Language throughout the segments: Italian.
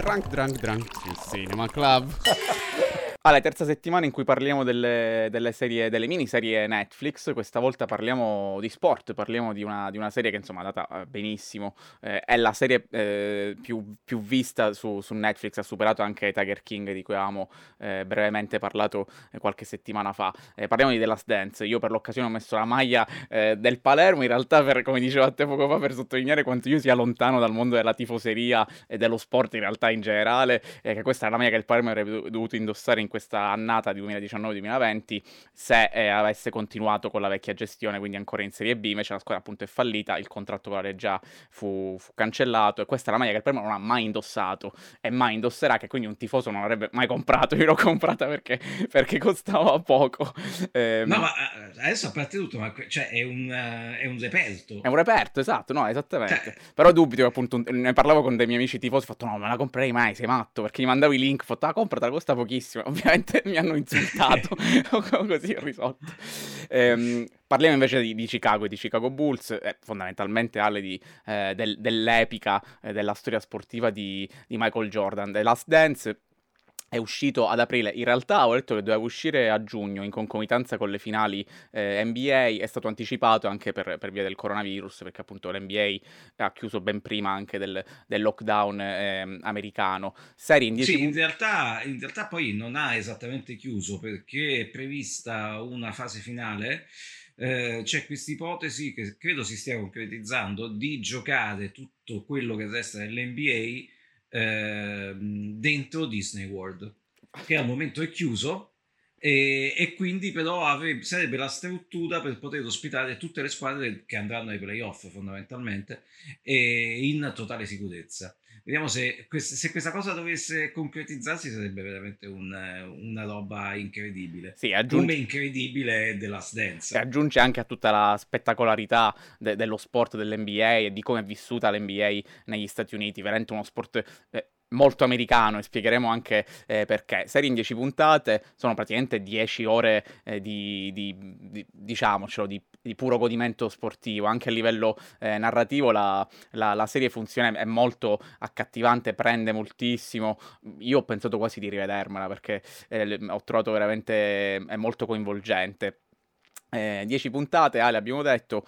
Drunk Drunk Drunk Cinema Club. Allora, terza settimana in cui parliamo delle, delle, serie, delle miniserie Netflix, questa volta parliamo di sport, parliamo di una, di una serie che insomma è andata eh, benissimo, eh, è la serie eh, più, più, vista su, su, Netflix, ha superato anche Tiger King di cui avevamo eh, brevemente parlato eh, qualche settimana fa. Eh, parliamo di The Last Dance, io per l'occasione ho messo la maglia del Palermo, in realtà per, come te poco fa, per sottolineare quanto io sia lontano dal mondo della tifoseria e dello sport in realtà in generale, che questa è la maglia che il Palermo avrebbe dovuto indossare in questa annata di 2019-2020 se eh, avesse continuato con la vecchia gestione, quindi ancora in Serie B, invece la squadra appunto è fallita, il contratto con la Reggia fu, fu cancellato e questa è la maglia che il Palermo non ha mai indossato e mai indosserà, che quindi un tifoso non avrebbe mai comprato, io l'ho comprata perché, perché costava poco. Eh, no, ma eh, adesso a parte tutto, ma cioè, è, un, uh, è un reperto. È un reperto, esatto, no, esattamente. Cioè... Però dubito che appunto, ne parlavo con dei miei amici tifosi, ho fatto no, me la comprerei mai, sei matto, perché gli mandavo i link, ho fatto ah, compratela, costa pochissimo. Ovviamente mi hanno insultato, così ho risolto. Ehm, parliamo invece di, di, Chicago e di Chicago Bulls, eh, fondamentalmente Ale di, eh, del, dell'epica eh, della storia sportiva di, di Michael Jordan. The Last Dance è uscito ad aprile. In realtà ho detto che doveva uscire a giugno in concomitanza con le finali eh, NBA. È stato anticipato anche per, per, via del coronavirus, perché appunto l'NBA ha chiuso ben prima anche del, del lockdown eh, americano. Serie in 10 Sì, in realtà, in realtà poi non ha esattamente chiuso perché è prevista una fase finale. Eh, c'è questa ipotesi che credo si stia concretizzando di giocare tutto quello che resta dell'NBA eh, dentro Disney World, che al momento è chiuso e, e quindi però avrebbe, sarebbe la struttura per poter ospitare tutte le squadre che andranno ai playoff fondamentalmente in totale sicurezza. Vediamo se, se, questa cosa dovesse concretizzarsi sarebbe veramente un, una roba incredibile. Sì, aggiunge... Come incredibile The Last Dance. E aggiunge anche a tutta la spettacolarità de- dello sport dell'NBA e di come è vissuta l'NBA negli Stati Uniti. Veramente uno sport... Eh, molto americano e spiegheremo anche eh, perché. Serie in 10 puntate sono praticamente 10 ore eh, di, di, di, diciamocelo, di, di, puro godimento sportivo. Anche a livello eh, narrativo la, la, la, serie funziona, è molto accattivante, prende moltissimo. Io ho pensato quasi di rivedermela perché eh, ho trovato veramente è molto coinvolgente. 10 eh, puntate, Ale, abbiamo detto,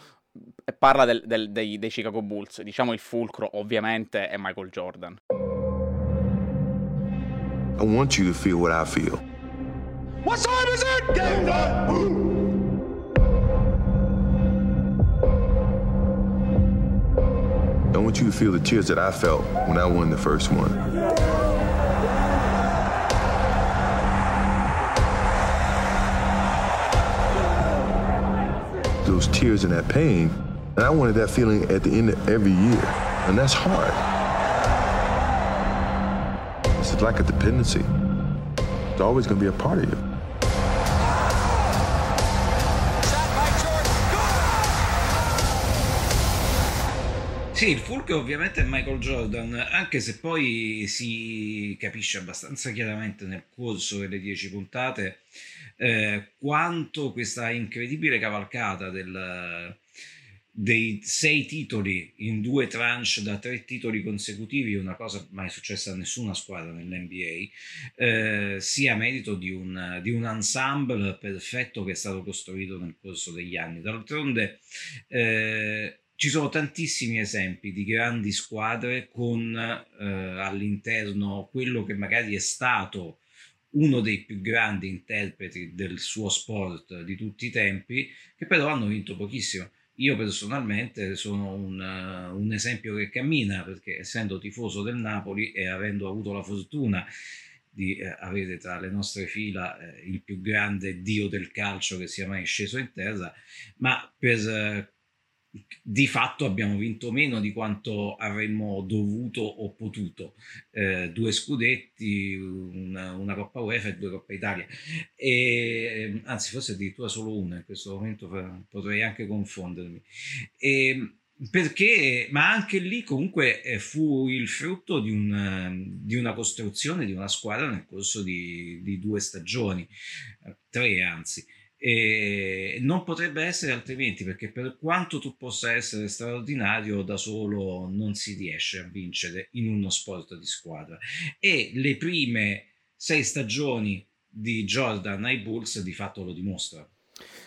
parla del, del, dei, dei Chicago Bulls. Diciamo il fulcro, ovviamente, è Michael Jordan. I want you to feel what I feel. What time is it? Game time! I want you to feel the tears that I felt when I won the first one. Those tears and that pain, and I wanted that feeling at the end of every year, and that's hard. Like a dependency. It's always going to be a part of you. Sì, il fulcro ovviamente è Michael Jordan, anche se poi si capisce abbastanza chiaramente nel corso delle dieci puntate eh, quanto questa incredibile cavalcata del, dei sei titoli in due tranche da tre titoli consecutivi, una cosa mai successa a nessuna squadra nell'NBA, eh, sia merito di un, di un, ensemble perfetto che è stato costruito nel corso degli anni. D'altronde eh, ci sono tantissimi esempi di grandi squadre con eh, all'interno quello che magari è stato uno dei più grandi interpreti del suo sport di tutti i tempi, che però hanno vinto pochissimo io personalmente sono un, uh, un, esempio che cammina perché essendo tifoso del Napoli e avendo avuto la fortuna di eh, avere tra le nostre fila eh, il più grande dio del calcio che sia mai sceso in terra, ma per eh, di fatto abbiamo vinto meno di quanto avremmo dovuto o potuto. Eh, due scudetti, una, una, Coppa UEFA e due Coppa Italia. E, anzi, forse addirittura solo una in questo momento, potrei anche confondermi. E, perché, ma anche lì comunque eh, fu il frutto di, un, di, una costruzione di una squadra nel corso di, di due stagioni, tre anzi E non potrebbe essere altrimenti perché per quanto tu possa essere straordinario da solo non si riesce a vincere in uno sport di squadra. E le prime sei stagioni di Jordan ai Bulls di fatto lo dimostrano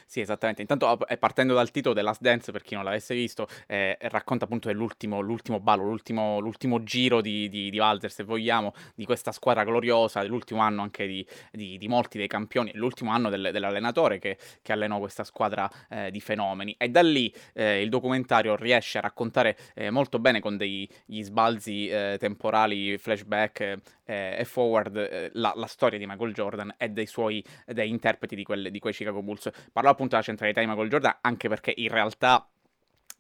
sì, esattamente. Intanto, eh, partendo dal titolo The Last Dance, per chi non l'avesse visto, eh, racconta appunto dell'ultimo l'ultimo ballo, l'ultimo, l'ultimo giro di, di, di Walter, se vogliamo, di questa squadra gloriosa, dell'ultimo anno anche di, di, di molti dei campioni, l'ultimo anno del, dell'allenatore che, che, allenò questa squadra eh, di fenomeni. E da lì eh, il documentario riesce a raccontare eh, molto bene con degli sbalzi eh, temporali, flashback e forward la, la, storia di Michael Jordan e dei suoi dei interpreti di, quelle, di quei Chicago Bulls. Parla appunto la centralità di Michael Jordan, anche perché in realtà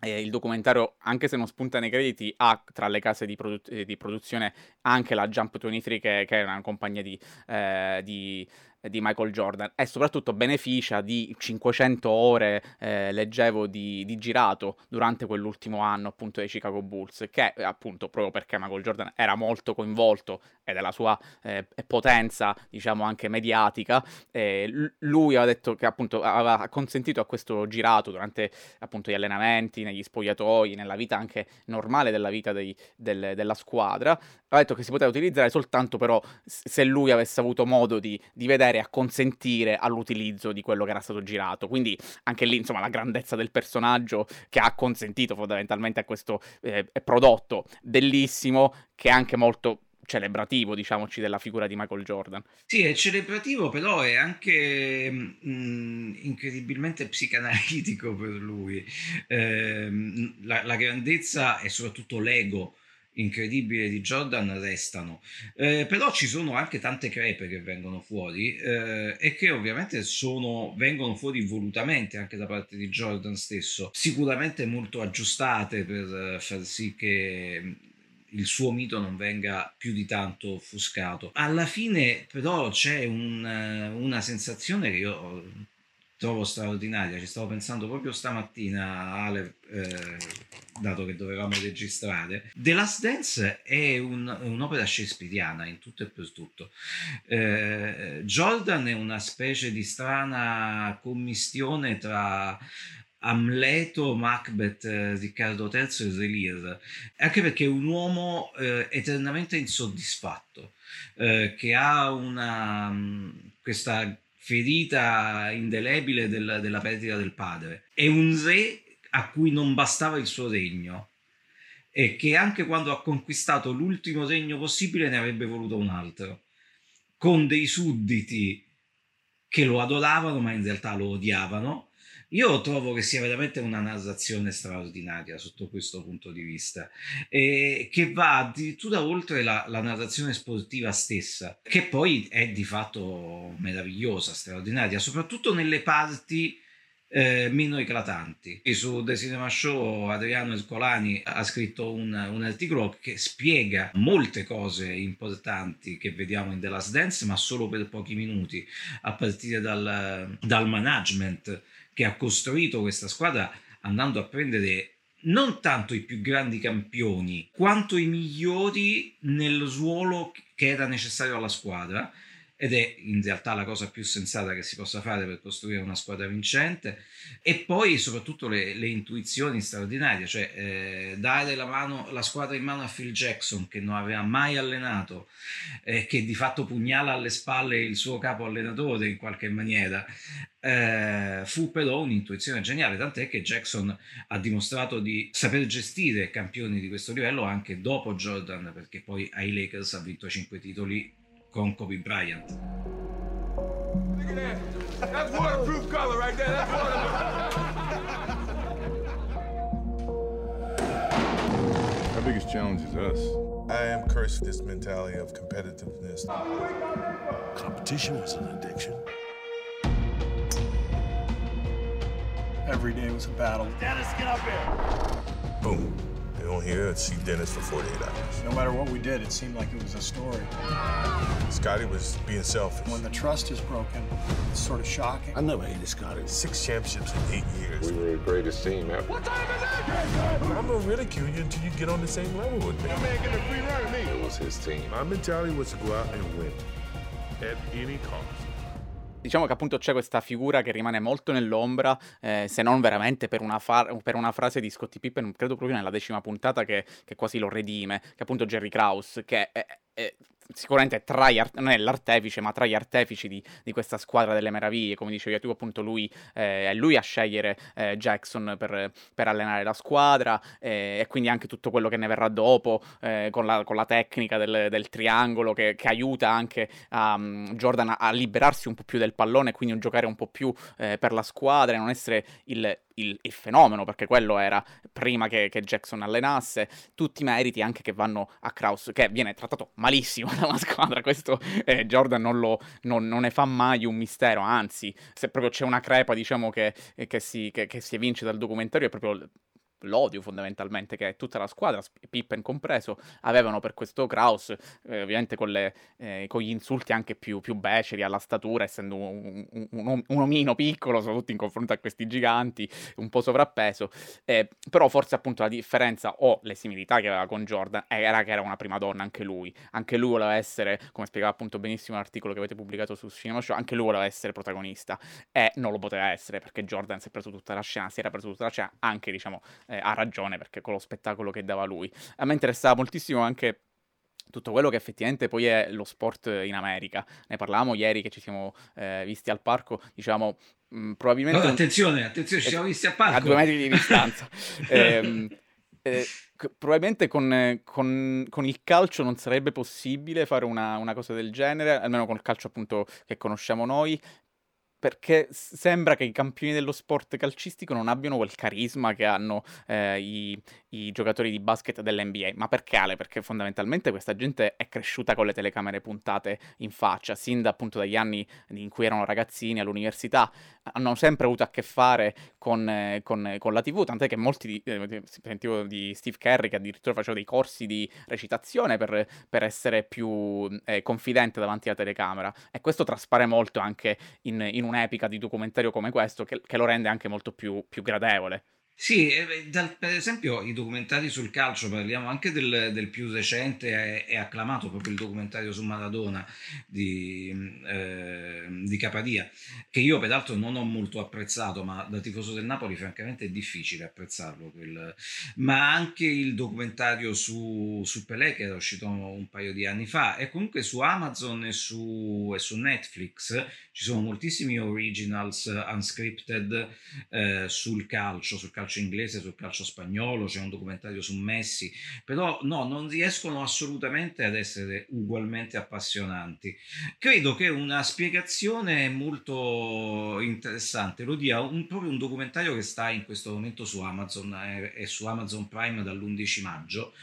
eh, il documentario, anche se non spunta nei crediti, ha tra le case di, produ- eh, di produzione anche la Jump 23, che, che è una compagnia di, eh, di di Michael Jordan e soprattutto beneficia di 500 ore, eh, leggevo, di, di, girato durante quell'ultimo anno appunto dei Chicago Bulls, che appunto proprio perché Michael Jordan era molto coinvolto e della sua eh, potenza, diciamo anche mediatica, eh, lui aveva detto che appunto aveva consentito a questo girato durante appunto gli allenamenti, negli spogliatoi, nella vita anche normale della vita dei, del, della squadra, aveva detto che si poteva utilizzare soltanto però se lui avesse avuto modo di, di vedere a consentire all'utilizzo di quello che era stato girato. Quindi anche lì, insomma, la grandezza del personaggio che ha consentito fondamentalmente a questo eh, prodotto bellissimo, che è anche molto celebrativo, diciamoci, della figura di Michael Jordan. Sì, è celebrativo, però è anche mh, mm, incredibilmente psicanalitico per lui. Eh, la, la grandezza e soprattutto l'ego incredibile di Jordan restano. Eh, però ci sono anche tante crepe che vengono fuori eh, e che ovviamente sono, vengono fuori volutamente anche da parte di Jordan stesso, sicuramente molto aggiustate per far sì che il suo mito non venga più di tanto offuscato. Alla fine però c'è un, una sensazione che io trovo straordinaria. Ci stavo pensando proprio stamattina, Ale, eh, dato che dovevamo registrare. The Last Dance è un, un'opera shakespeariana in tutto e per tutto. Eh, Jordan è una specie di strana commistione tra Amleto, Macbeth, eh, Riccardo III e Re Lear, anche perché è un uomo eh, eternamente insoddisfatto, eh, che ha una, questa ferita indelebile del, della perdita del padre. È un re a cui non bastava il suo regno e che anche quando ha conquistato l'ultimo regno possibile ne avrebbe voluto un altro, con dei sudditi che lo adoravano ma in realtà lo odiavano io trovo che sia veramente una narrazione straordinaria sotto questo punto di vista, e che va addirittura oltre la, la narrazione sportiva stessa, che poi è di fatto meravigliosa, straordinaria, soprattutto nelle parti eh, meno eclatanti. E su The Cinema Show Adriano Ercolani ha scritto un, un, articolo che spiega molte cose importanti che vediamo in The Last Dance, ma solo per pochi minuti, a partire dal, dal management che ha costruito questa squadra andando a prendere non tanto i più grandi campioni, quanto i migliori nel ruolo che era necessario alla squadra. Ed è in realtà la cosa più sensata che si possa fare per costruire una squadra vincente. E poi soprattutto le, le intuizioni straordinarie cioè eh, dare la, mano, la, squadra in mano a Phil Jackson che non aveva mai allenato eh, che di fatto pugnala alle spalle il suo capo allenatore in qualche maniera eh, fu però un'intuizione geniale tant'è che Jackson ha dimostrato di saper gestire campioni di questo livello anche dopo Jordan perché poi ai Lakers ha vinto 5 titoli con Kobe Bryant. That's waterproof color right there. That's Our biggest challenge is us. I am cursed with this mentality of competitiveness. Competition was an addiction. Every day was a battle. Dennis, get up here. Boom. We don't hear and see Dennis for 48 hours. No matter what we did, it seemed like it was a story. Scotty was being selfish. When the trust is broken, it's sort of shocking. I never hated Scotty. Six championships in eight years. We were the greatest team ever. What time is it? I'm gonna ridicule you until you get on the same level with me. That man getting a free run me. It was his team. My mentality was to go out and win at any cost. Diciamo che appunto c'è questa figura che rimane molto nell'ombra, eh, se non veramente per una, fa- per una, frase di Scottie Pippen, credo proprio nella decima puntata che, che quasi lo redime, che appunto Jerry Krause, che è, sicuramente tra gli art- non è l'artefice, ma tra gli artefici di, di, questa squadra delle meraviglie, come dicevi tu, appunto lui eh, è lui a scegliere eh, Jackson per, per, allenare la squadra eh, e quindi anche tutto quello che ne verrà dopo eh, con la, con, la, tecnica del, del triangolo che, che, aiuta anche a, um, Jordan a, liberarsi un po' più del pallone quindi un giocare un po' più eh, per la squadra e non essere il il, il, fenomeno, perché quello era prima che, che, Jackson allenasse, tutti i meriti anche che vanno a Kraus, che viene trattato malissimo dalla squadra, questo eh, Jordan non, lo, non, non, ne fa mai un mistero, anzi, se proprio c'è una crepa, diciamo, che, che, si, che si evince dal documentario, è proprio l'odio fondamentalmente che tutta la squadra, Pippen compreso, avevano per questo Kraus, eh, ovviamente con, le, eh, con, gli insulti anche più, più, beceri alla statura, essendo un, un, un, un, omino piccolo, soprattutto in confronto a questi giganti, un po' sovrappeso, eh, però forse appunto la differenza o le similità che aveva con Jordan era che era una prima donna anche lui, anche lui voleva essere, come spiegava appunto benissimo l'articolo che avete pubblicato su Cinema Show, anche lui voleva essere protagonista. E non lo poteva essere perché Jordan si è preso tutta la scena, si era preso tutta la scena, anche diciamo eh, ha ragione perché con lo spettacolo che dava lui. A me interessava moltissimo anche tutto quello che effettivamente poi è lo sport in America. Ne parlavamo ieri che ci siamo eh, visti al parco, diciamo, mh, mm, probabilmente... No, attenzione, attenzione, ci siamo visti al parco. A due metri di distanza. eh, eh, probabilmente con, con, con, il calcio non sarebbe possibile fare una, una, cosa del genere, almeno con il calcio appunto che conosciamo noi, perché sembra che i campioni dello sport calcistico non abbiano quel carisma che hanno eh, i, i, giocatori di basket dell'NBA. Ma perché Ale? Perché fondamentalmente questa gente è cresciuta con le telecamere puntate in faccia, sin da appunto dagli anni in cui erano ragazzini all'università, hanno sempre avuto a che fare con, eh, con, con la TV, tant'è che molti, di, eh, sentivo di Steve Kerry che addirittura faceva dei corsi di recitazione per, per essere più eh, confidente davanti alla telecamera. E questo traspare molto anche in, in un un'epica di documentario come questo che, che lo rende anche molto più, più gradevole. Sì, per esempio i documentari sul calcio, parliamo anche del, del più recente e, acclamato proprio il documentario su Maradona di, eh, di, Capadia, che io peraltro non ho molto apprezzato, ma da tifoso del Napoli francamente è difficile apprezzarlo, quel, ma anche il documentario su, su Pelé che era uscito un paio di anni fa e comunque su Amazon e su, e su Netflix ci sono moltissimi originals unscripted eh, sul calcio, sul calcio calcio inglese, sul calcio spagnolo, c'è un documentario su Messi, però no, non riescono assolutamente ad essere ugualmente appassionanti. Credo che una spiegazione molto interessante lo dia un, proprio un documentario che sta in questo momento su Amazon e eh, su Amazon Prime dall'11 maggio,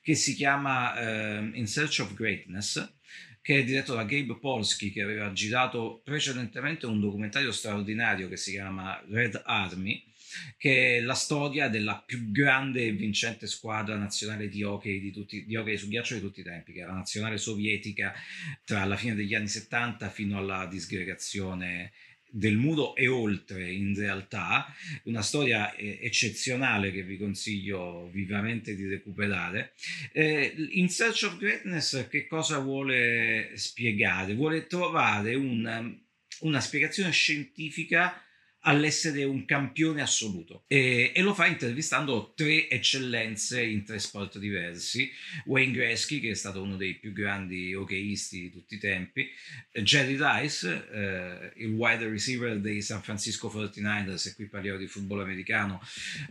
che si chiama eh, In Search of Greatness che è diretto da Gabe Polsky, che aveva girato precedentemente un documentario straordinario che si chiama Red Army, che è la storia della più grande e vincente squadra nazionale di hockey, di, tutti, di hockey su ghiaccio di tutti i tempi, che era la nazionale sovietica tra la fine degli anni 70 fino alla disgregazione del muro e oltre in realtà una storia eh, eccezionale che vi consiglio vivamente di recuperare eh, in Search of Greatness che cosa vuole spiegare? vuole trovare un, una spiegazione scientifica all'essere un campione assoluto. E, e, lo fa intervistando tre eccellenze in tre sport diversi. Wayne Gretzky che è stato uno dei più grandi hockeyisti di tutti i tempi. Jerry Rice eh, il wide receiver dei San Francisco 49ers e qui parliamo di football americano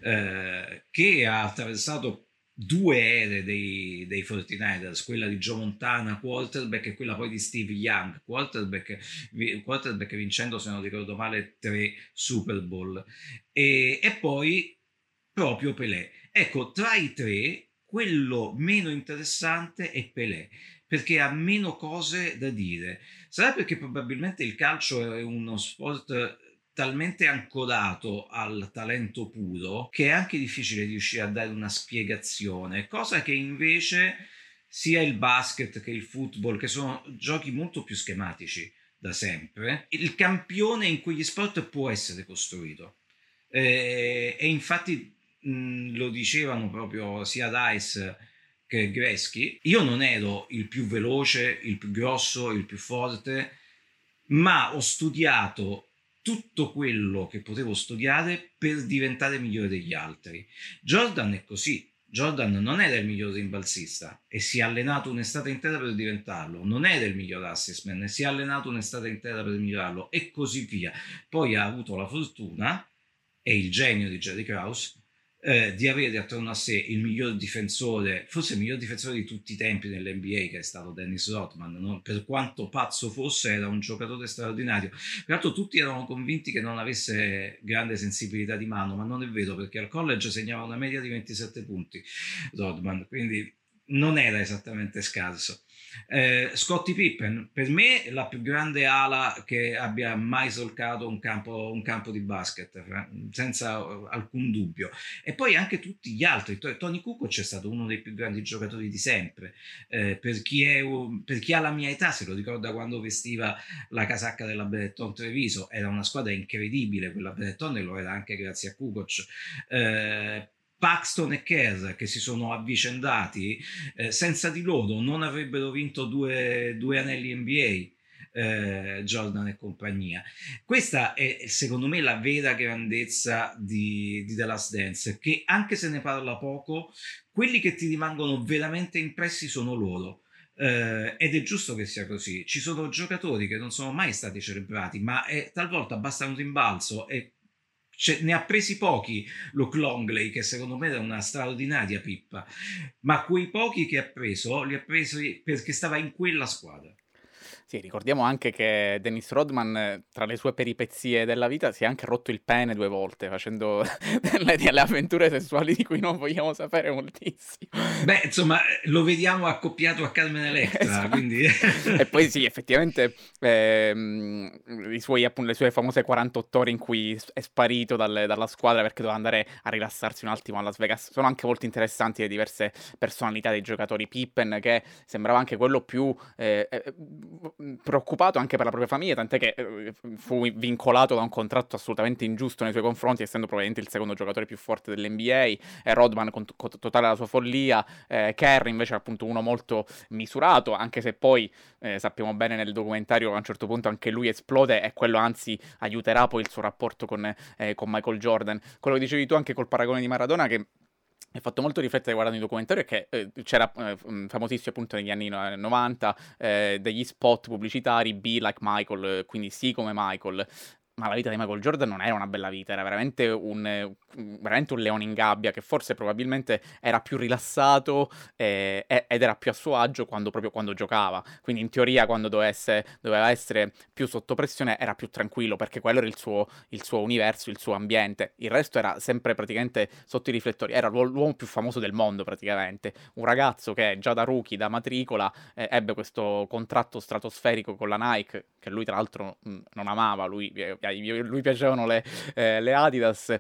eh, che ha attraversato due ere dei, dei 49ers, quella di Joe Montana, quarterback, e quella poi di Steve Young, quarterback, quarterback vincendo, se non ricordo male, tre Super Bowl. E, e poi proprio Pelé. Ecco, tra i tre, quello meno interessante è Pelé perché ha meno cose da dire. Sarà perché probabilmente il calcio è uno sport talmente ancorato al talento puro che è anche difficile riuscire a dare una spiegazione, cosa che invece sia il basket che il football, che sono giochi molto più schematici da sempre, il campione in quegli sport può essere costruito. Eh, e infatti mh, lo dicevano proprio sia Dice che Greschi, io non ero il più veloce, il più grosso, il più forte, ma ho studiato tutto quello che potevo studiare per diventare migliore degli altri. Jordan è così. Jordan non era il miglior rimbalzista e si è allenato un'estate intera per diventarlo, non era il miglior assessment e si è allenato un'estate intera per migliorarlo e così via. Poi ha avuto la fortuna e il genio di Jerry Krause eh, di avere attorno a sé il miglior difensore, forse il miglior difensore di tutti i tempi nell'NBA, che è stato Dennis Rodman. No? Per quanto pazzo fosse, era un giocatore straordinario. Peraltro, tutti erano convinti che non avesse grande sensibilità di mano, ma non è vero perché al college segnava una media di 27 punti Rodman, quindi non era esattamente scarso. Eh, Scottie Pippen, per me la più grande ala che abbia mai solcato un campo, un campo di basket, eh, senza alcun dubbio. E poi anche tutti gli altri. Tony Kukoc è stato uno dei più grandi giocatori di sempre. Eh, per, chi è, per, chi ha la mia età, se lo ricorda quando vestiva la casacca della Benetton Treviso, era una squadra incredibile quella Benetton e lo era anche grazie a Kukoc. Eh, Paxton e Kerr che si sono avvicendati, eh, senza di loro non avrebbero vinto due, due anelli NBA. Eh, Jordan e compagnia. Questa è secondo me la vera grandezza di, di The Last Dance, che anche se ne parla poco, quelli che ti rimangono veramente impressi sono loro. Uh, ed è giusto che sia così. Ci sono giocatori che non sono mai stati celebrati, ma è, talvolta basta un rimbalzo e cioè, ne ha presi pochi Luke Longley, che secondo me era una straordinaria pippa, ma quei pochi che ha preso li ha presi perché stava in quella squadra. Sì, ricordiamo anche che Dennis Rodman, tra le sue peripezie della vita, si è anche rotto il pene due volte, facendo delle, delle avventure sessuali di cui non vogliamo sapere moltissimo. Beh, insomma, lo vediamo accoppiato a Carmen Electra, esatto. quindi... e poi sì, effettivamente, ehm, suoi, appunto, le sue famose 48 ore in cui è sparito dalle, dalla squadra perché doveva andare a rilassarsi un attimo a Las Vegas, sono anche molto interessanti le diverse personalità dei giocatori. Pippen, che sembrava anche quello più... Eh, eh preoccupato anche per la propria famiglia, tant'è che eh, fu vincolato da un contratto assolutamente ingiusto nei suoi confronti, essendo probabilmente il secondo giocatore più forte dell'NBA, e Rodman con, con totale la sua follia, eh, Kerry invece è appunto uno molto misurato, anche se poi eh, sappiamo bene nel documentario a un certo punto anche lui esplode e quello anzi aiuterà poi il suo rapporto con, eh, con Michael Jordan. Quello che dicevi tu anche col paragone di Maradona che mi ha fatto molto riflettere guardando i documentari perché eh, c'era eh, famosissimo appunto negli anni 90 eh, degli spot pubblicitari Be Like Michael, quindi sì come Michael, ma la vita di Michael Jordan non era una bella vita, era veramente un, veramente un leone in gabbia che forse probabilmente era più rilassato eh, ed era più a suo agio quando, proprio quando giocava. Quindi in teoria quando doveva essere, doveva essere più sotto pressione era più tranquillo perché quello era il suo, il suo, universo, il suo ambiente. Il resto era sempre praticamente sotto i riflettori. Era l'uomo più famoso del mondo praticamente. Un ragazzo che già da rookie, da matricola, eh, ebbe questo contratto stratosferico con la Nike che lui tra l'altro mh, non amava. Lui eh, lui piacevano le, eh, le Adidas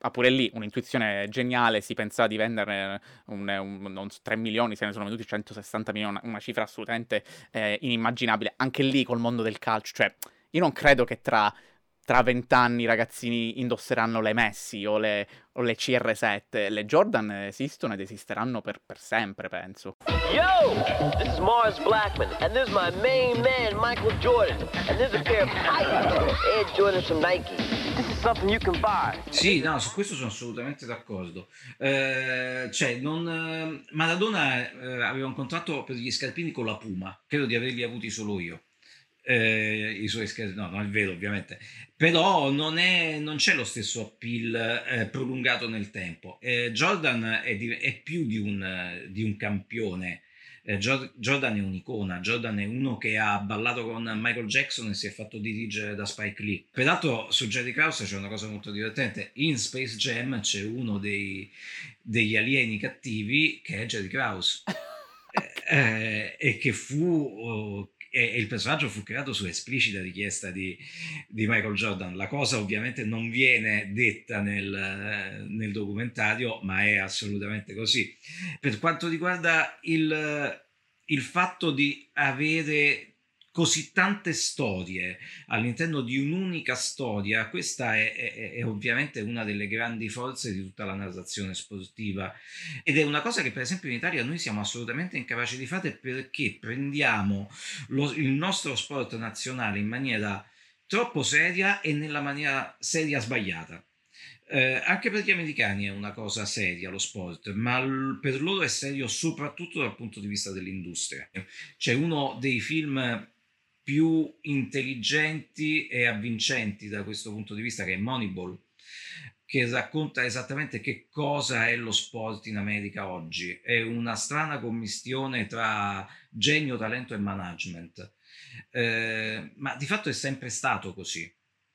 ha pure lì un'intuizione geniale, si pensava di venderne un, un, un, 3 milioni, se ne sono venuti 160 milioni, una cifra assolutamente eh, inimmaginabile, anche lì col mondo del calcio, cioè io non credo che tra tra vent'anni i ragazzini indosseranno le Messi o le, o le CR7. Le Jordan esistono ed esisteranno per, per, sempre, penso. Yo! This is Mars Blackman and this is my main man Michael Jordan and this is a pair of Air Jordan from Nike. This is something you can buy. Sì, no, su questo sono assolutamente d'accordo. Eh, cioè, non, eh, Maradona eh, aveva un contratto per gli scarpini con la Puma, credo di averli avuti solo io eh, i suoi scherzi, no, non è vero ovviamente, però non, è, non c'è lo stesso appeal eh, prolungato nel tempo. Eh, Jordan è, di, è, più di un, di un campione. Eh, Jordan è un'icona, Jordan è uno che ha ballato con Michael Jackson e si è fatto dirigere da Spike Lee. Peraltro su Jerry Krause c'è una cosa molto divertente, in Space Jam c'è uno dei, degli alieni cattivi che è Jerry Krause. Eh, e che fu e, il personaggio fu creato su esplicita richiesta di, di, Michael Jordan. La cosa ovviamente non viene detta nel, nel, documentario, ma è assolutamente così. Per quanto riguarda il, il fatto di avere così tante storie all'interno di un'unica storia, questa è, è, è, ovviamente una delle grandi forze di tutta la narrazione sportiva ed è una cosa che per esempio in Italia noi siamo assolutamente incapaci di fare perché prendiamo lo, il nostro sport nazionale in maniera troppo seria e nella maniera seria sbagliata. Eh, anche per gli americani è una cosa seria lo sport, ma l- per loro è serio soprattutto dal punto di vista dell'industria. C'è uno dei film più intelligenti e avvincenti da questo punto di vista, che è Moneyball, che racconta esattamente che cosa è lo sport in America oggi. È una strana commistione tra genio, talento e management. Eh, ma di fatto è sempre stato così.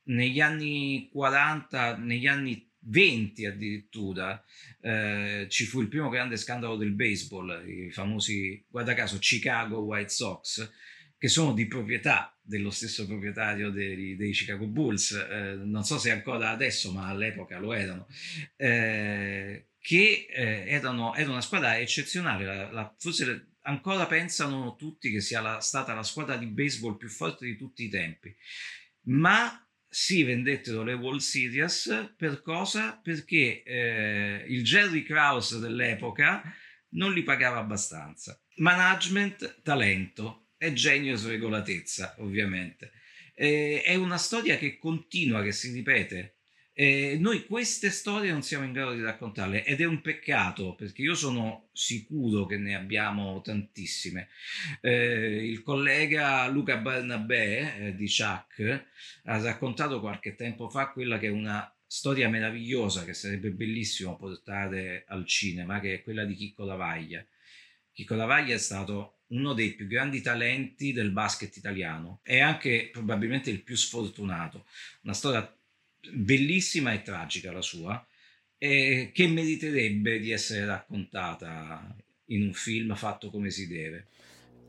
Negli anni 40, negli anni 20 addirittura, eh, ci fu il primo grande scandalo del baseball, i famosi, guarda caso, Chicago White Sox, che sono di proprietà dello stesso proprietario dei, dei Chicago Bulls, eh, non so se ancora adesso, ma all'epoca lo erano, eh, che eh, erano, era una squadra eccezionale, la, la, forse ancora pensano tutti che sia la, stata la squadra di baseball più forte di tutti i tempi, ma si vendettero le World Series per cosa? Perché eh, il Jerry Krause dell'epoca non li pagava abbastanza. Management, talento, è genio e sregolatezza, ovviamente. Eh, è una storia che continua, che si ripete. Eh, noi queste storie non siamo in grado di raccontarle ed è un peccato perché io sono sicuro che ne abbiamo tantissime. Eh, il collega Luca Barnabé eh, di Chuck ha raccontato qualche tempo fa quella che è una storia meravigliosa che sarebbe bellissimo portare al cinema, che è quella di Chicco Lavaglia. Chicco Lavaglia è stato uno dei più grandi talenti del basket italiano e anche probabilmente il più sfortunato. Una storia bellissima e tragica la sua, e che meriterebbe di essere raccontata in un film fatto come si deve.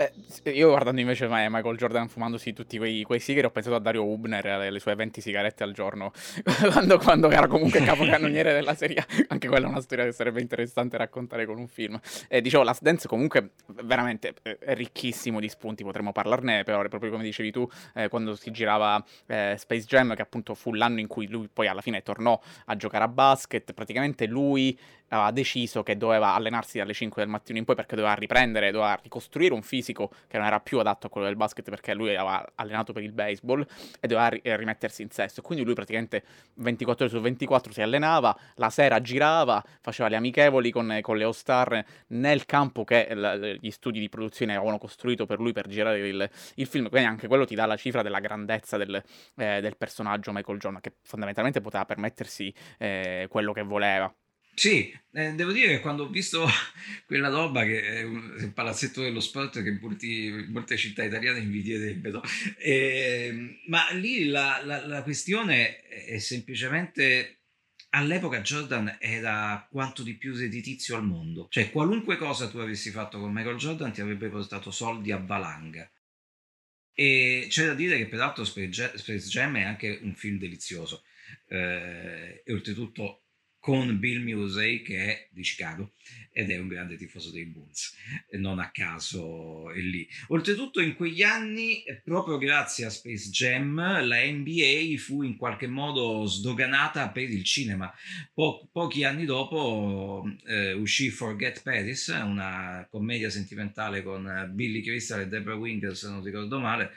Eh, io guardando invece Michael Jordan fumandosi tutti quei, quei sigari ho pensato a Dario Hubner e alle sue 20 sigarette al giorno quando, quando, era comunque capocannoniere della serie anche quella è una storia che sarebbe interessante raccontare con un film. E dicevo Last Dance comunque veramente è ricchissimo di spunti potremmo parlarne per ore proprio come dicevi tu eh, quando si girava eh, Space Jam che appunto fu l'anno in cui lui poi alla fine tornò a giocare a basket praticamente lui aveva deciso che doveva allenarsi dalle 5 del mattino in poi perché doveva riprendere, doveva ricostruire un fisico che non era più adatto a quello del basket perché lui aveva allenato per il baseball e doveva ri- eh, rimettersi in sesto. Quindi lui praticamente 24 ore su 24 si allenava, la sera girava, faceva le amichevoli con, con le All-Star nel campo che l- gli studi di produzione avevano costruito per lui per girare il, il film. Quindi anche quello ti dà la cifra della grandezza del, eh, del personaggio Michael Jordan che fondamentalmente poteva permettersi eh, quello che voleva. Sì, eh, devo dire che quando ho visto quella roba che è un, il palazzetto dello sport che molti, molte città italiane invidierebbero, eh, ma lì la, la, la questione è semplicemente all'epoca Jordan era quanto di più redditizio al mondo. Cioè, qualunque cosa tu avessi fatto con Michael Jordan ti avrebbe portato soldi a valanga. E c'è da dire che peraltro Space Jam è anche un film delizioso. Eh, e oltretutto con Bill Musey che è di Chicago ed è un grande tifoso dei Bulls, non a caso è lì. Oltretutto in quegli anni, proprio grazie a Space Jam, la NBA fu in qualche modo sdoganata per il cinema. Po- pochi anni dopo eh, uscì Forget Paris, una commedia sentimentale con Billy Crystal e Deborah Winger, se non ricordo male,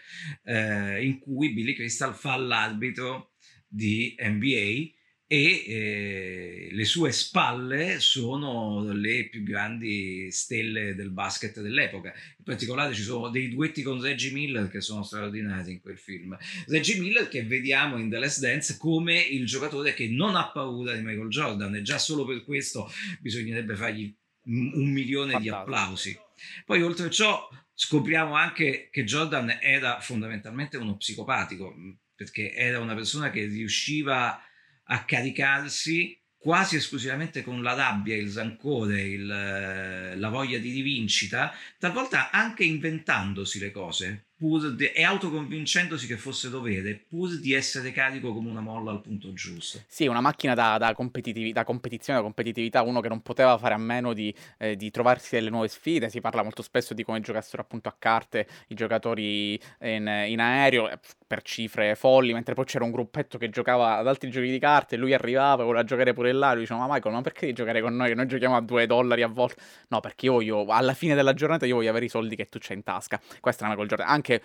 eh, in cui Billy Crystal fa l'arbitro di NBA e eh, le sue spalle sono le più grandi stelle del basket dell'epoca. In particolare ci sono dei duetti con Reggie Miller che sono straordinari in quel film. Reggie Miller che vediamo in The Last Dance come il giocatore che non ha paura di Michael Jordan e già solo per questo bisognerebbe fargli un milione Fantastico. di applausi. Poi oltre a ciò scopriamo anche che Jordan era fondamentalmente uno psicopatico perché era una persona che riusciva a a caricarsi quasi esclusivamente con la rabbia, il rancore, il, la voglia di rivincita, talvolta anche inventandosi le cose. Pur di, e autoconvincendosi che fosse dovere, pur di essere carico come una molla al punto giusto. Sì, una macchina da, da, competitivi- da competizione, da competitività, uno che non poteva fare a meno di, eh, di, trovarsi delle nuove sfide. Si parla molto spesso di come giocassero appunto a carte i giocatori in, in aereo eh, per cifre folli, mentre poi c'era un gruppetto che giocava ad altri giochi di carte e lui arrivava, voleva giocare pure là, lui diceva ma Michael, ma perché devi giocare con noi che noi giochiamo a due dollari a volta? No, perché io voglio, alla fine della giornata io voglio avere i soldi che tu c'hai in tasca. Questa è una Michael Jordan. Anche anche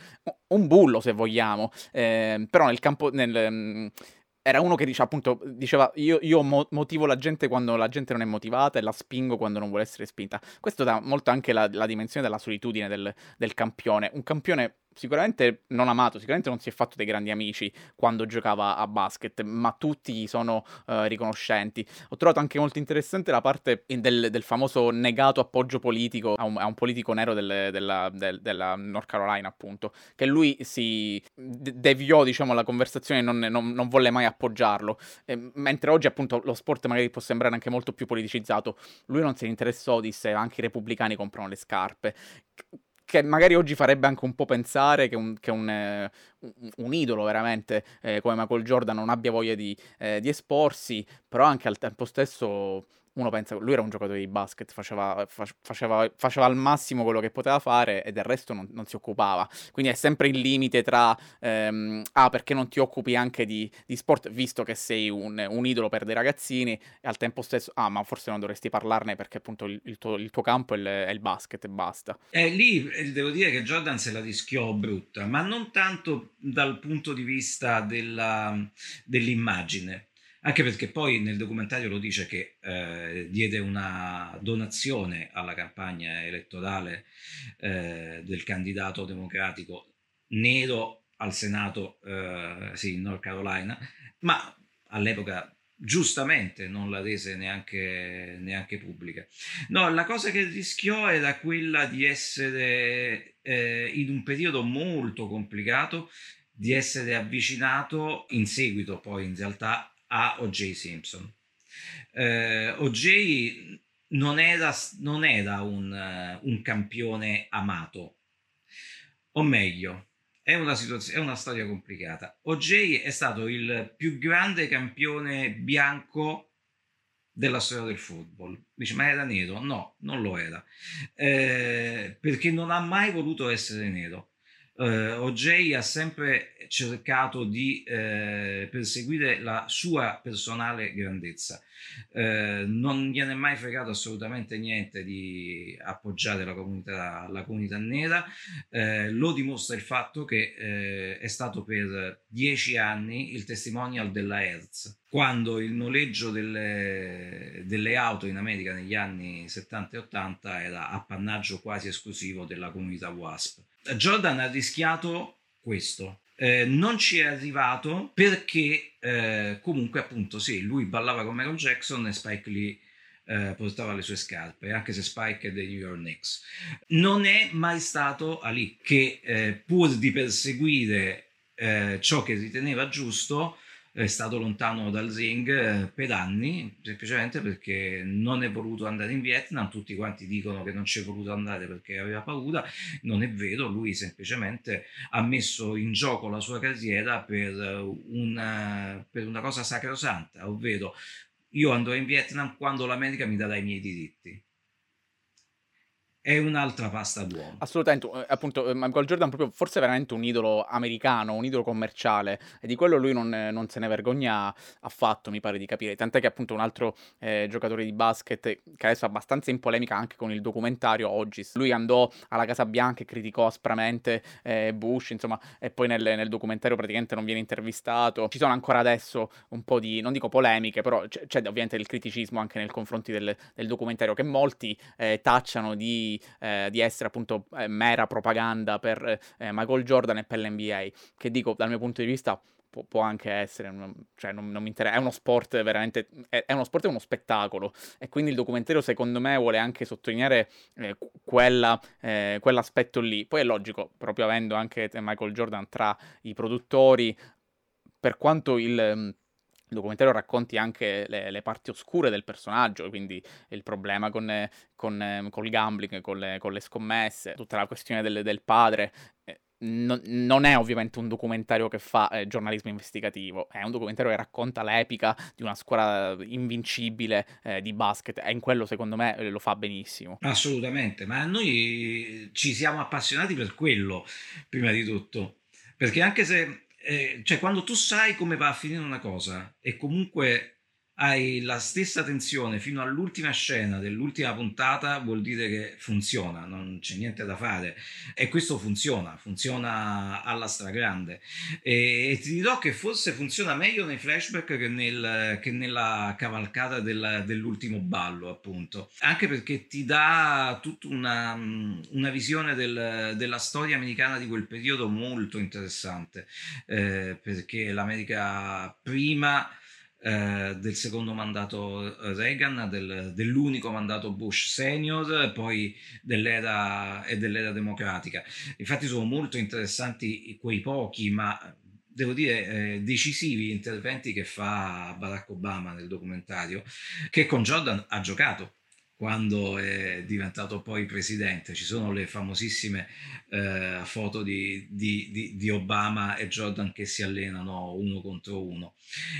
un bullo se vogliamo, eh, però nel campo... Nel, mm, era uno che diceva appunto, diceva io, io mo- motivo la gente quando la gente non è motivata e la spingo quando non vuole essere spinta. Questo dà molto anche la, la dimensione della solitudine del, del campione. Un campione sicuramente non amato, sicuramente non si è fatto dei grandi amici quando giocava a basket, ma tutti sono uh, riconoscenti. Ho trovato anche molto interessante la parte del, del famoso negato appoggio politico a un, a un politico nero del, della, del, della, North Carolina, appunto, che lui si deviò, diciamo, la conversazione e non, non, non, volle mai appoggiarlo. E, mentre oggi, appunto, lo sport magari può sembrare anche molto più politicizzato, lui non se ne interessò, disse anche i repubblicani comprano le scarpe che magari oggi farebbe anche un po' pensare che un, che un, eh, un idolo veramente eh, come Michael Jordan non abbia voglia di, eh, di esporsi, però anche al tempo stesso uno pensa lui era un giocatore di basket, faceva, faceva, faceva, al massimo quello che poteva fare e del resto non, non si occupava. Quindi è sempre il limite tra, ehm, ah, perché non ti occupi anche di, di sport, visto che sei un, un, idolo per dei ragazzini, e al tempo stesso, ah, ma forse non dovresti parlarne perché appunto il, il, tuo, il tuo, campo è il, è il, basket e basta. E lì eh, devo dire che Jordan se la rischiò brutta, ma non tanto dal punto di vista della, dell'immagine anche perché poi nel documentario lo dice che eh, diede una donazione alla campagna elettorale eh, del candidato democratico nero al Senato eh, sì, in North Carolina, ma all'epoca giustamente non la rese neanche, neanche, pubblica. No, la cosa che rischiò era quella di essere eh, in un periodo molto complicato, di essere avvicinato in seguito poi in realtà a O.J. Simpson. Eh, O.J. non era, non era un, un, campione amato, o meglio, è una, è una storia complicata. O.J. è stato il più grande campione bianco della storia del football. Dice, ma era nero? No, non lo era, eh, perché non ha mai voluto essere nero eh, OJ ha sempre cercato di eh, perseguire la sua personale grandezza. Eh, non gliene è mai fregato assolutamente niente di appoggiare la comunità, la comunità nera. Eh, lo dimostra il fatto che eh, è stato per dieci anni il testimonial della Hertz. Quando il noleggio delle, delle auto in America negli anni 70 e 80 era appannaggio quasi esclusivo della comunità WASP. Jordan ha rischiato questo. Eh, non ci è arrivato perché eh, comunque appunto sì, lui ballava con Michael Jackson e Spike Lee eh, portava le sue scarpe, anche se Spike è dei New York Knicks. Non è mai stato Ali che eh, pur di perseguire eh, ciò che riteneva giusto, è stato lontano dal ring eh, per anni, semplicemente perché non è voluto andare in Vietnam, tutti quanti dicono che non ci è voluto andare perché aveva paura, non è vero, lui semplicemente ha messo in gioco la sua carriera per una, per una cosa sacrosanta, ovvero io andrò in Vietnam quando l'America mi darà i miei diritti è un'altra pasta d'uomo. Assolutamente, eh, appunto, eh, Michael Jordan proprio forse veramente un idolo americano, un idolo commerciale e di quello lui non, non se ne vergogna affatto, mi pare di capire. Tant'è che appunto un altro eh, giocatore di basket che adesso è abbastanza in polemica anche con il documentario oggi, lui andò alla Casa Bianca e criticò aspramente eh, Bush, insomma, e poi nel, nel, documentario praticamente non viene intervistato. Ci sono ancora adesso un po' di, non dico polemiche, però c'è, c'è ovviamente il criticismo anche nei confronti del, del documentario che molti eh, tacciano di eh, di essere appunto eh, mera propaganda per eh, Michael Jordan e per l'NBA, che dico dal mio punto di vista può, può anche essere, cioè non, non mi interessa, è uno sport veramente, è, è, uno sport e uno spettacolo e quindi il documentario secondo me vuole anche sottolineare eh, quella, eh, quell'aspetto lì. Poi è logico, proprio avendo anche Michael Jordan tra i produttori, per quanto il il documentario racconti anche le, le, parti oscure del personaggio, quindi il problema con, con, col gambling, con le, con le, scommesse, tutta la questione del, del padre. non, non è ovviamente un documentario che fa eh, giornalismo investigativo, è un documentario che racconta l'epica di una squadra invincibile eh, di basket e in quello secondo me eh, lo fa benissimo. Assolutamente, ma noi ci siamo appassionati per quello, prima di tutto, perché anche se, eh, cioè quando tu sai come va a finire una cosa e comunque hai la stessa tensione fino all'ultima scena dell'ultima puntata, vuol dire che funziona, non c'è niente da fare. E questo funziona, funziona alla stragrande. E, e ti dirò che forse funziona meglio nei flashback che, nel, che nella cavalcata del, dell'ultimo ballo, appunto. Anche perché ti dà tutta una, una visione del, della storia americana di quel periodo molto interessante. Eh, perché l'America prima eh, del secondo mandato eh, Reagan, del, dell'unico mandato Bush senior, poi dell'era e dell'era democratica. Infatti sono molto interessanti quei pochi, ma devo dire, eh, decisivi interventi che fa Barack Obama nel documentario, che con Jordan ha giocato quando è diventato poi presidente. Ci sono le famosissime eh, foto di, di, di, di, Obama e Jordan che si allenano uno contro uno.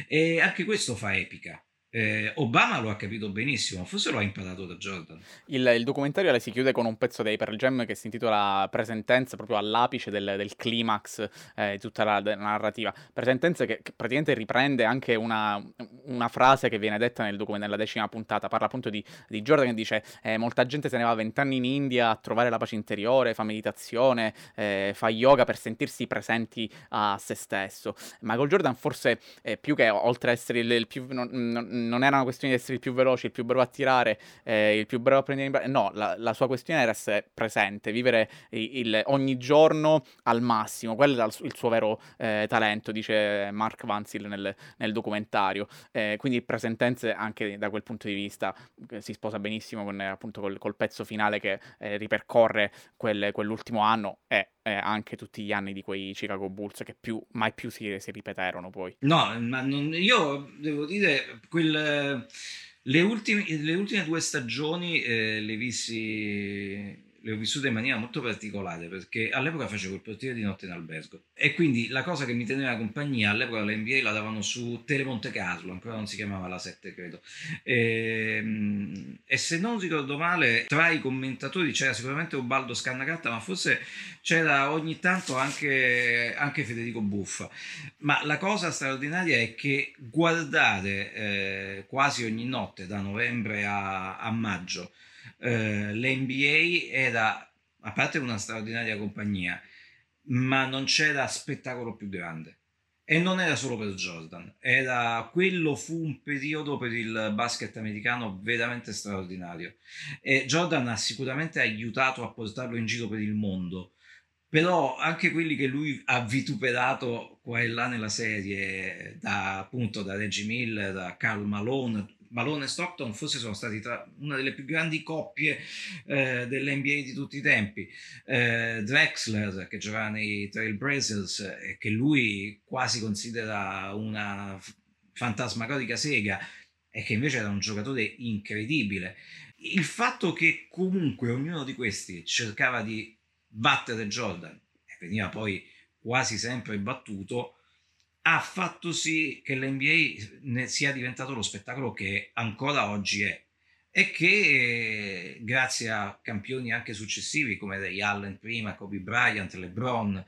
E anche questo fa epica. Eh, Obama lo ha capito benissimo, forse lo ha imparato da Jordan. Il, il documentario si chiude con un pezzo dei Pearl Jam che si intitola Presentenze, proprio all'apice del, del climax eh, di tutta la, la, narrativa. Presentenze che, che, praticamente riprende anche una, una, frase che viene detta nel nella decima puntata. Parla appunto di, di Jordan che dice: eh, Molta gente se ne va vent'anni in India a trovare la pace interiore, fa meditazione, eh, fa yoga per sentirsi presenti a se stesso. Michael Jordan, forse più che oltre ad essere il, il più. Non, non, non era una questione di essere il più veloce, il più bravo a tirare, eh, il più bravo a prendere in No, la, la, sua questione era essere presente, vivere il, il, ogni giorno al massimo. Quello era il, suo vero eh, talento, dice Mark Vanzil nel, nel documentario. Eh, quindi presentenze anche da quel punto di vista si sposa benissimo con, appunto col, col pezzo finale che eh, ripercorre quel, quell'ultimo anno e eh, anche tutti gli anni di quei Chicago Bulls che più, mai più si, si ripeterono poi. No, ma non, io devo dire, quel, le, ultime, le ultime due stagioni eh, le vissi le ho vissute in maniera molto particolare perché all'epoca facevo il portiere di notte in albergo e quindi la cosa che mi teneva compagnia all'epoca la NBA la davano su Telemonte Carlo ancora non si chiamava la 7 credo e, ehm, se non ricordo male tra i commentatori c'era sicuramente Ubaldo Scannagatta ma forse c'era ogni tanto anche, anche Federico Buffa ma la cosa straordinaria è che guardare eh, quasi ogni notte da novembre a, a maggio eh, l'NBA era, a parte una straordinaria compagnia, ma non c'era spettacolo più grande. E non era solo per Jordan, era, quello fu un periodo per il basket americano veramente straordinario. E Jordan ha sicuramente aiutato a portarlo in giro per il mondo, però anche quelli che lui ha vituperato qua e là nella serie, da, appunto da Reggie Miller, da Carl Malone, Malone e Stockton forse sono stati tra una delle più grandi coppie eh, dell'NBA di tutti i tempi. Eh, Drexler, che giocava nei Trailblazers e che lui quasi considera una fantasmagorica sega e che invece era un giocatore incredibile. Il fatto che comunque ognuno di questi cercava di battere Jordan e veniva poi quasi sempre battuto, ha fatto sì che l'NBA sia diventato lo spettacolo che ancora oggi è e che grazie a campioni anche successivi come Ray Allen prima, Kobe Bryant, LeBron,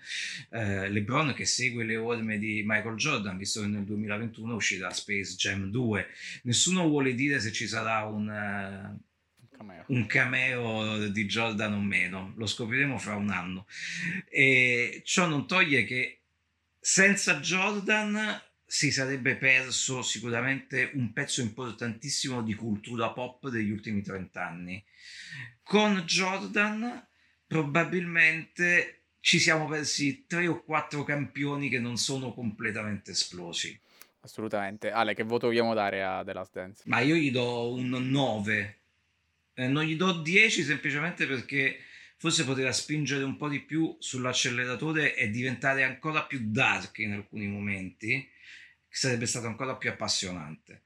eh, LeBron che segue le orme di Michael Jordan, visto che nel 2021 uscirà Space Jam 2. Nessuno vuole dire se ci sarà un, uh, cameo. un cameo di Jordan o meno, lo scopriremo fra un anno. E ciò non toglie che senza Jordan si sarebbe perso sicuramente un pezzo importantissimo di cultura pop degli ultimi 30 anni. Con Jordan probabilmente ci siamo persi tre o quattro campioni che non sono completamente esplosi. Assolutamente. Ale, che voto vogliamo dare a The Last Dance? Ma io gli do un 9. Eh, non gli do 10 semplicemente perché forse poteva spingere un po' di più sull'acceleratore e diventare ancora più dark in alcuni momenti, sarebbe stato ancora più appassionante.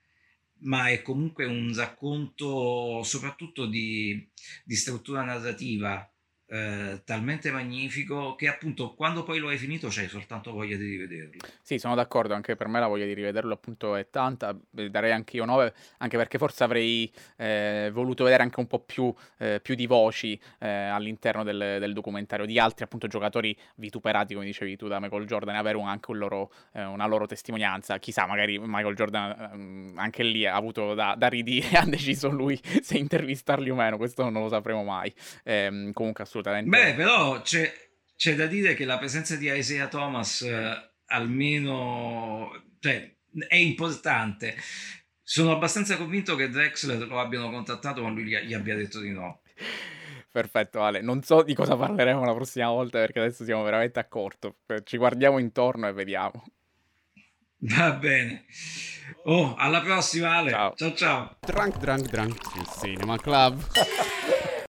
Ma è comunque un racconto soprattutto di, di struttura narrativa eh, talmente magnifico che appunto quando poi lo hai finito c'hai soltanto voglia di rivederlo. Sì, sono d'accordo, anche per me la voglia di rivederlo appunto è tanta, eh, darei anche io 9, anche perché forse avrei eh, voluto vedere anche un po' più, eh, più di voci eh, all'interno del, del, documentario di altri appunto giocatori vituperati, come dicevi tu, da Michael Jordan, e avere anche un loro, una loro testimonianza. Chissà, magari Michael Jordan ehm, anche lì ha avuto da, da ridire, ha deciso lui se intervistarli o meno, questo non lo sapremo mai. Ehm, comunque assolutamente assolutamente. Beh, però c'è, c'è da dire che la presenza di Isaiah Thomas eh, almeno cioè, è importante. Sono abbastanza convinto che Drexler lo abbiano contattato, ma lui gli, abbia detto di no. Perfetto Ale, non so di cosa parleremo la prossima volta perché adesso siamo veramente a corto, ci guardiamo intorno e vediamo. Va bene. Oh, alla prossima Ale. Ciao ciao. ciao. Drunk Drunk Drunk Cinema Club.